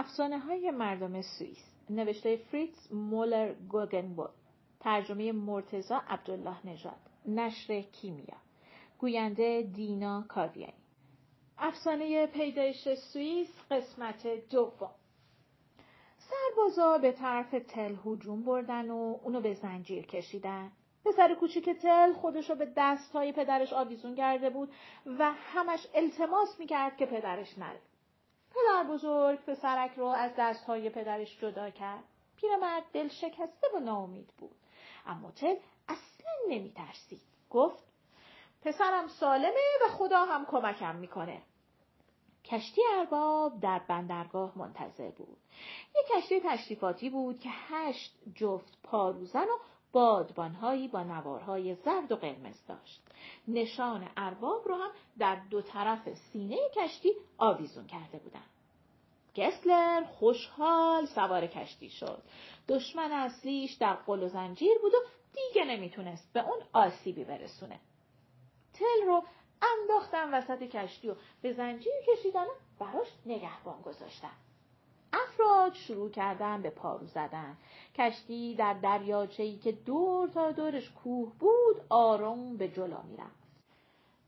افسانه های مردم سوئیس نوشته فریتز مولر گوگنبول ترجمه مرتزا عبدالله نژاد نشر کیمیا گوینده دینا کاویانی. افسانه پیدایش سوئیس قسمت دوم. سربازا به طرف تل هجوم بردن و اونو به زنجیر کشیدن. پسر کوچیک تل خودشو به دستهای پدرش آویزون کرده بود و همش التماس می‌کرد که پدرش نره. پدر بزرگ پسرک رو از دستهای پدرش جدا کرد. پیرمرد دل شکسته و ناامید بود. اما تل اصلا نمیترسید. گفت پسرم سالمه و خدا هم کمکم می‌کنه. کشتی ارباب در بندرگاه منتظر بود. یک کشتی تشریفاتی بود که هشت جفت پاروزن و بادبانهایی با نوارهای زرد و قرمز داشت. نشان ارباب رو هم در دو طرف سینه کشتی آویزون کرده بودند. گسلر خوشحال سوار کشتی شد. دشمن اصلیش در قل و زنجیر بود و دیگه نمی‌تونست به اون آسیبی برسونه. تل رو انداختن وسط کشتی و به زنجیر کشیدن و براش نگهبان گذاشتن. افراد شروع کردن به پارو زدن. کشتی در دریاچه‌ای که دور تا دورش کوه بود آرام به جلو می‌رفت.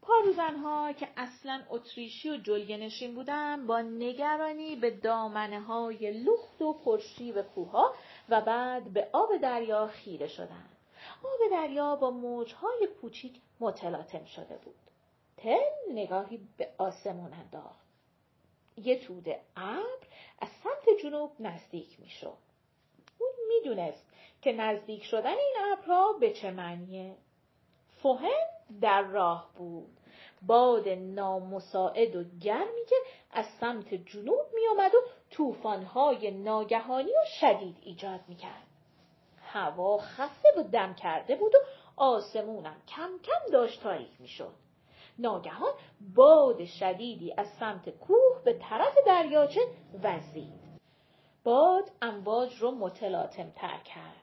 پاروزنها که اصلا اتریشی و جلگه نشین بودن با نگرانی به دامنه های لخت و پرشیب کوها و بعد به آب دریا خیره شدند. آب دریا با موجهای کوچیک متلاطم شده بود. تل نگاهی به آسمون انداخت. یه توده ابر از سمت جنوب نزدیک می‌شد. اون می‌دونست که نزدیک شدن این ابرها به چه معنیه. فهم در راه بود. باد نامساعد و گرمی که از سمت جنوب میآمد و طوفان‌های ناگهانی و شدید ایجاد می‌کرد. هوا خسته و دم کرده بود و آسمونم کم کم داشت تاریک می‌شد. ناگهان باد شدیدی از سمت کوه به طرف دریاچه وزید. باد امواج رو متلاطم تر کرد.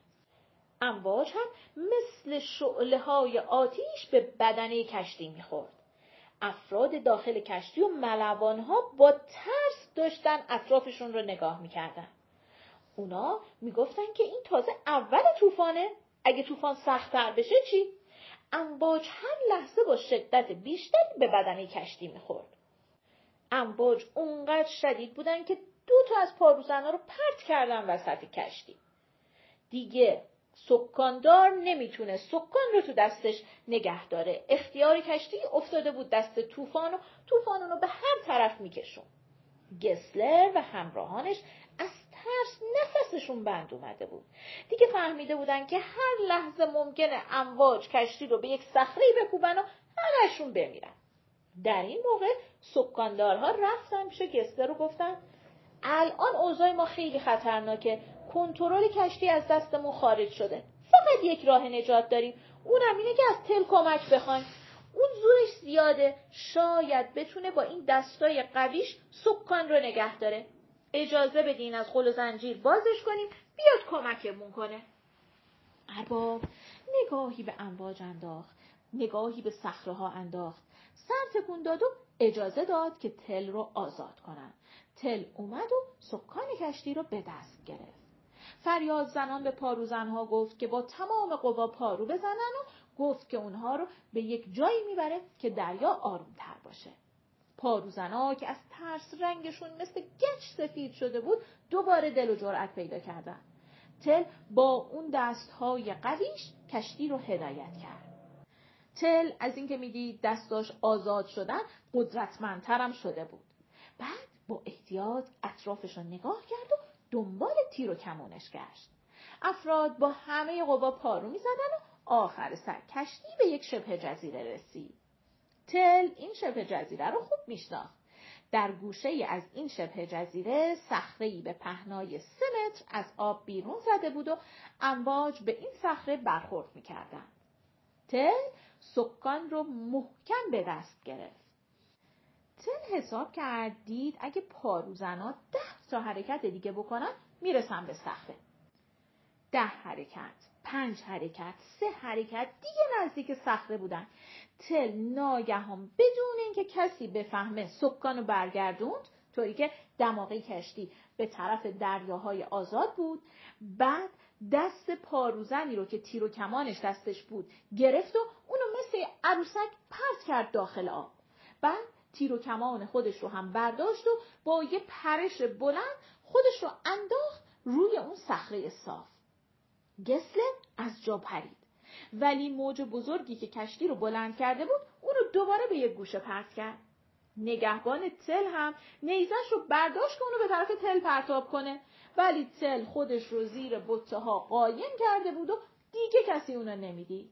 امواج هم مثل شعله های آتیش به بدنه کشتی می‌خورد. افراد داخل کشتی و ملوان ها با ترس داشتن اطرافشون رو نگاه می‌کردن. اونا می‌گفتن که این تازه اول طوفانه اگه طوفان سختتر بشه چی؟ امواج هر لحظه با شدت بیشتری به بدنه کشتی می‌خورد. امواج اونقدر شدید بودن که دو تا از پاروزنا رو پرت کردن وسط کشتی. دیگه سکاندار نمی‌تونه سکان رو تو دستش نگه داره. اختیار کشتی افتاده بود دست طوفان و طوفان رو به هر طرف میکشون. گسلر و همراهانش ترس نفسشون بند اومده بود. دیگه فهمیده بودن که هر لحظه ممکنه امواج کشتی رو به یک صخره بکوبن و همشون بمیرن. در این موقع سکاندارها رفتن پیش گسلر رو گفتن الان اوضاع ما خیلی خطرناکه. کنترل کشتی از دستمون خارج شده. فقط یک راه نجات داریم. اونم اینه که از تل کمک بخوایم. اون زورش زیاده. شاید بتونه با این دستای قویش سکان رو نگه داره. اجازه بدین از خل و زنجیر بازش کنیم بیاد کمکمون کنه. ارباب نگاهی به امواج انداخت نگاهی به صخره ها انداخت. سر تکون داد و اجازه داد که تل رو آزاد کنن. تل اومد و سکان کشتی رو به دست گرفت. فریاد زنان به پاروزنها گفت که با تمام قوا پارو بزنن و گفت که اونها رو به یک جایی می‌بره که دریا آرومتر باشه. پاروزنا که از ترس رنگشون مثل گچ سفید شده بود دوباره دل و جرأت پیدا کردن. تل با اون دستهای قویش کشتی رو هدایت کرد. تل از اینکه می‌دید دستاش آزاد شدن قدرتمندترم شده بود. بعد با احتیاط اطرافش رو نگاه کرد و دنبال تیر و کمونش گشت. افراد با همه قوا پارو می‌زدن و آخر سر کشتی به یک شبه جزیره رسید. تل این شبه جزیره رو خوب میشناخت. در گوشه از این شبه جزیره صخره به پهنای سه متر از آب بیرون زده بود و امواج به این صخره برخورد می‌کردن. تل سکان رو محکم به دست گرفت. تل حساب کرد دید اگه پاروزنا ده تا حرکت دیگه بکنن می‌رسن به صخره. ده حرکت، پنج حرکت، سه حرکت دیگه نزدیک صخره بودن. تل ناگهان بدون اینکه کسی بفهمه سکان رو برگردوند طوری که دماغه کشتی به طرف دریاهای آزاد بود. بعد دست پاروزنی رو که تیر و کمانش دستش بود گرفت و اونو مثل عروسک پرت کرد داخل آب. بعد تیر و کمان خودش رو هم برداشت و با یه پرش بلند خودش رو انداخت روی اون صخره صاف. گسلر از جا پرید. ولی موج بزرگی که کشتی رو بلند کرده بود اون رو دوباره به یک گوشه پرت کرد. نگهبان تل هم نیزش رو برداشت که اونو به طرف تل پرتاب کنه. ولی تل خودش رو زیر بطه ها قایم کرده بود و دیگه کسی اونو نمی‌دید.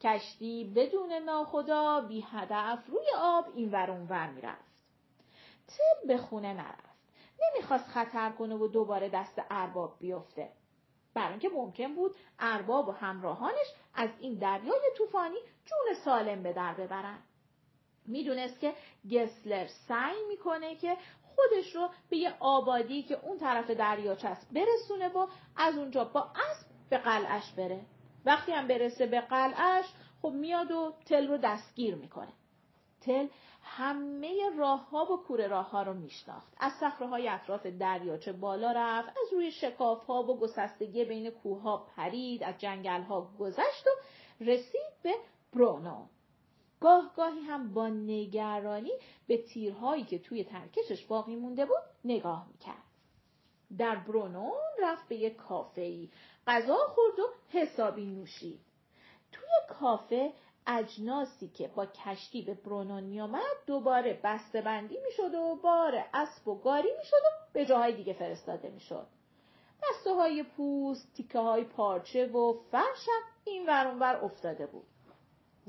کشتی بدون ناخدا بی هدف روی آب این ور ور می‌رفت. تل به خونه نرفت. نمی‌خواست خطر کنه و دوباره دست ارباب بیفته. برای اینکه ممکن بود ارباب و همراهانش از این دریای طوفانی جون سالم به در ببرن. می‌دونست که گسلر سعی می‌کنه که خودش رو به یه آبادی که اون طرف دریاچه است برسونه و از اونجا با اسب به قلعش بره. وقتی هم برسه به قلعش خب میاد و تل رو دستگیر می‌کنه. تل همه راه ها و کوره راه ها رو میشناخت. از صخره های اطراف دریاچه بالا رفت از روی شکاف ها و گسستگی بین کوه ها پرید از جنگل ها گذشت و رسید به برونو. گاه گاهی هم با نگرانی به تیرهایی که توی ترکشش باقی مونده بود نگاه می‌کرد. در برونو رفت به یک کافه ای غذا خورد و حسابی نوشید. توی کافه اجناسی که با کشتی به برونون میامد دوباره بسته بندی می‌شد و بار اسب و گاری می‌شد و به جاهای دیگه فرستاده می‌شد. بسته های پوست تیکه های پارچه و فرش این ور افتاده بود.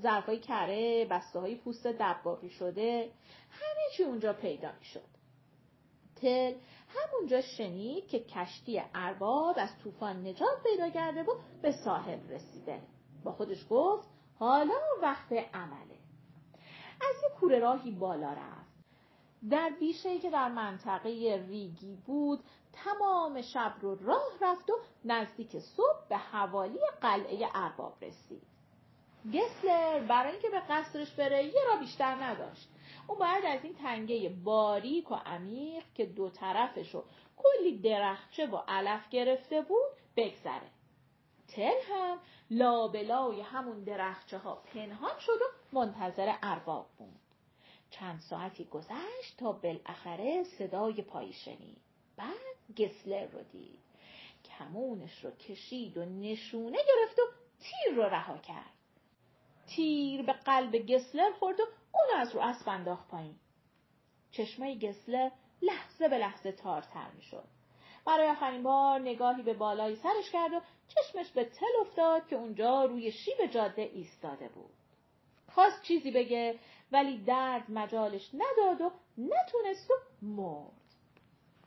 ظرف های کره بسته های پوست دباغی شده همه چی اونجا پیدا می‌شد. تل همونجا شنید که کشتی ارباب از طوفان نجات پیدا کرده و به ساحل رسیده. با خودش گفت حالا وقت عمله. از یه کوره راهی بالا رفت. در بیشه که در منطقه ریگی بود تمام شب رو راه رفت و نزدیک صبح به حوالی قلعه ارباب رسید. گسلر برای اینکه به قصرش بره یه را بیشتر نداشت. او باید از این تنگه باریک و عمیق که دو طرفش رو کلی درخچه و علف گرفته بود بگذره. تل هم لابلای همون درخچه ها پنهان شد و منتظر ارباب بود. چند ساعتی گذشت تا بالاخره صدای پایی شنید. بعد گسلر رو دید. کمونش رو کشید و نشونه گرفت و تیر رو رها کرد. تیر به قلب گسلر خورد و اون از رو اسب انداخت پایین. چشمه گسلر لحظه به لحظه تارتر می شد. برای آخرین بار نگاهی به بالای سرش کرد و چشمش به تل افتاد که اونجا روی شیب جاده ایستاده بود. خواست چیزی بگه ولی درد مجالش نداد و نتونست و مرد.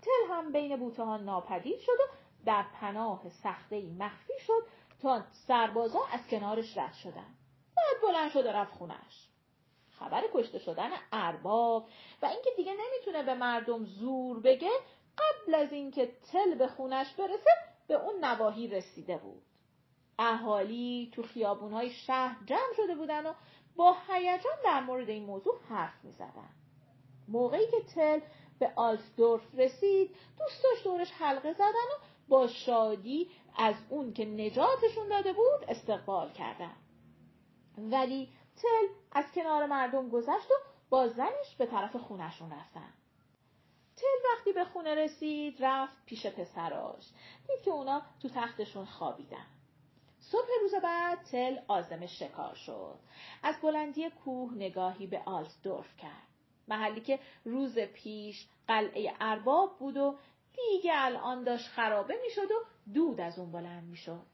تل هم بین بوته ها ناپدید شد و در پناه سخته مخفی شد تا سربازا از کنارش رد شدن. بعد بلند شد و رفت خونش. خبر کشته شدن ارباب و اینکه دیگه نمی‌تونه به مردم زور بگه قبل از اینکه تل به خونش برسه به اون نواحی رسیده بود. اهالی تو خیابونهای شهر جمع شده بودن و با هیجان در مورد این موضوع حرف می زدن. موقعی که تل به آلفدورف رسید دوستاش دورش حلقه زدن و با شادی از اون که نجاتشون داده بود استقبال کردن. ولی تل از کنار مردم گذشت و با زنش به طرف خونشون رفتن. تل وقتی به خونه رسید رفت پیش پسراش. دید که اونا تو تختشون خوابیدن. صبح روز بعد تل آزم شکار شد. از بلندی کوه نگاهی به آلسدورف کرد. محلی که روز پیش قلعه ارباب بود و دیگه الان داشت خرابه می‌شد و دود از اون بلند می‌شد.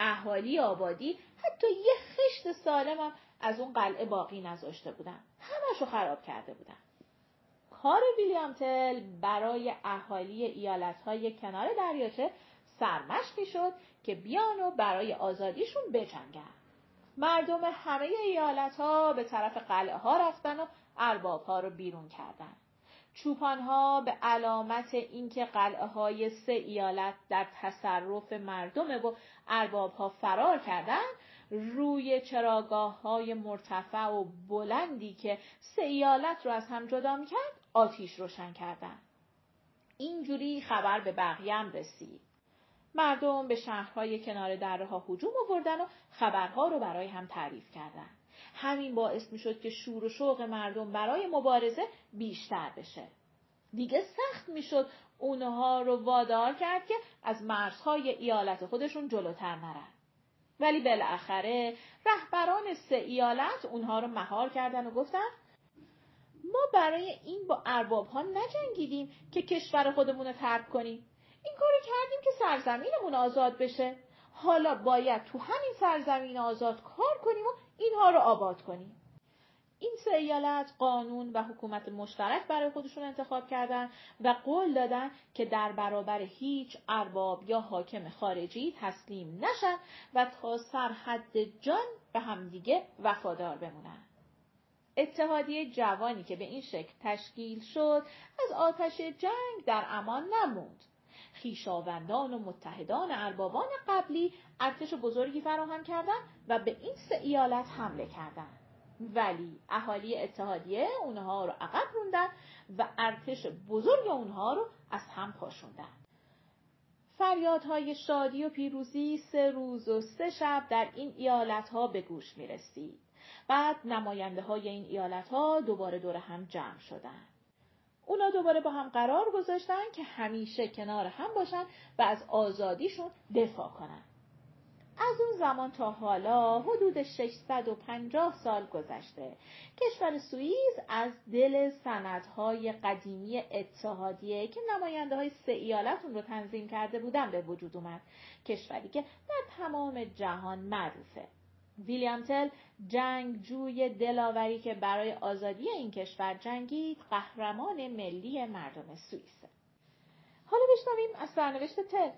اهالی آبادی حتی یه خشت سالم از اون قلعه باقی نذاشته بودن. همشو خراب کرده بودن. کار ویلیام تل برای اهالی ایالتهای کنار دریاچه سرمشقی شد که بیان و برای آزادیشون بجنگن. مردم همه ایالت ها به طرف قلعه ها رفتن و ارباب ها رو بیرون کردن. چوپان ها به علامت اینکه قلعه های سه ایالت در تصرف مردم و ارباب ها فرار کردن روی چراگاه های مرتفع و بلندی که سه ایالت رو از هم جدا کرد آتیش روشن کردن. اینجوری خبر به بقیه رسید. مردم به شهرهای کنار دره ها هجوم آوردن و خبرها رو برای هم تعریف کردن. همین باعث می شد که شور و شوق مردم برای مبارزه بیشتر بشه. دیگه سخت می شد اونها رو وادار کرد که از مرزهای ایالت خودشون جلوتر نرن. ولی بالاخره رهبران سه ایالت اونها رو مهار کردن و گفتن ما برای این با ارباب ها نجنگیدیم که کشور خودمون رو ترک کنیم. این کارو کردیم که سرزمینمون آزاد بشه. حالا باید تو همین سرزمین آزاد کار کنیم و اینها رو آباد کنیم. این سه ایالت قانون و حکومت مشترک برای خودشون انتخاب کردن و قول دادن که در برابر هیچ ارباب یا حاکم خارجی تسلیم نشن و تا سرحد جان به همدیگه وفادار بمونن. اتحادیه جوانی که به این شکل تشکیل شد از آتش جنگ در امان نموند. خیشاوندان و متحدان اربابان قبلی ارتش بزرگی فراهم کردند و به این سه ایالت حمله کردند. ولی اهالی اتحادیه اونها رو عقب روندن و ارتش بزرگ اونها رو از هم پاشوندن. فریادهای شادی و پیروزی سه روز و سه شب در این ایالت ها به گوش می رسید. بعد نماینده های این ایالت ها دوباره دور هم جمع شدند. اونا دوباره با هم قرار گذاشتن که همیشه کنار هم باشن و از آزادیشون دفاع کنن. از اون زمان تا حالا حدود 650 سال گذشته. کشور سوئیس از دل سندهای قدیمی اتحادیه که نماینده های سه ایالت اون رو تنظیم کرده بودن به وجود اومد. کشوری که در تمام جهان معروفه. ویلیام تل جنگجوی دلاوری که برای آزادی این کشور جنگید قهرمان ملی مردم سوئیس. حالا بشنویم از سرنوشت تل.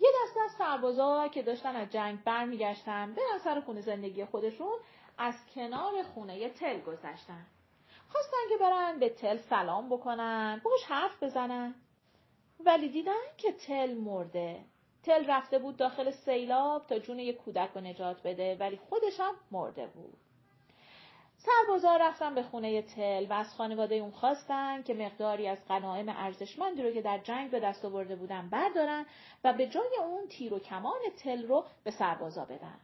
یه دسته از سربازا که داشتن از جنگ برمیگشتن به سر خونه زندگی خودشون از کنار خونه تل گذشتن. خواستن که برن به تل سلام بکنن باش حرف بزنن. ولی دیدن که تل مرده. تل رفته بود داخل سیلاب تا جون یک کودک رو نجات بده ولی خودش هم مرده بود. سربازا رفتن به خونه تل و از خانواده اون خواستن که مقداری از غنایم ارزشمندی رو که در جنگ به دست آورده بودن بردارن و به جای اون تیر و کمان تل رو به سربازا بدن.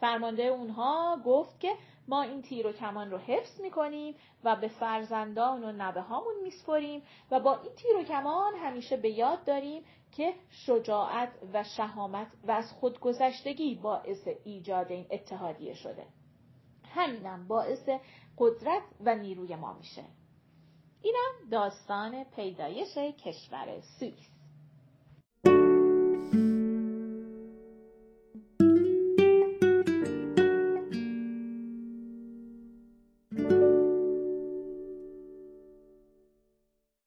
فرمانده اونها گفت که ما این تیر و کمان رو حفظ می‌کنیم و به فرزندان و نبه هامون میسپریم و با این تیر و کمان همیشه به یاد داریم که شجاعت و شهامت و از خودگذشتگی باعث ایجاد این اتحادیه شده. همینم باعث قدرت و نیروی ما میشه. اینم داستان پیدایش کشور سوئیس.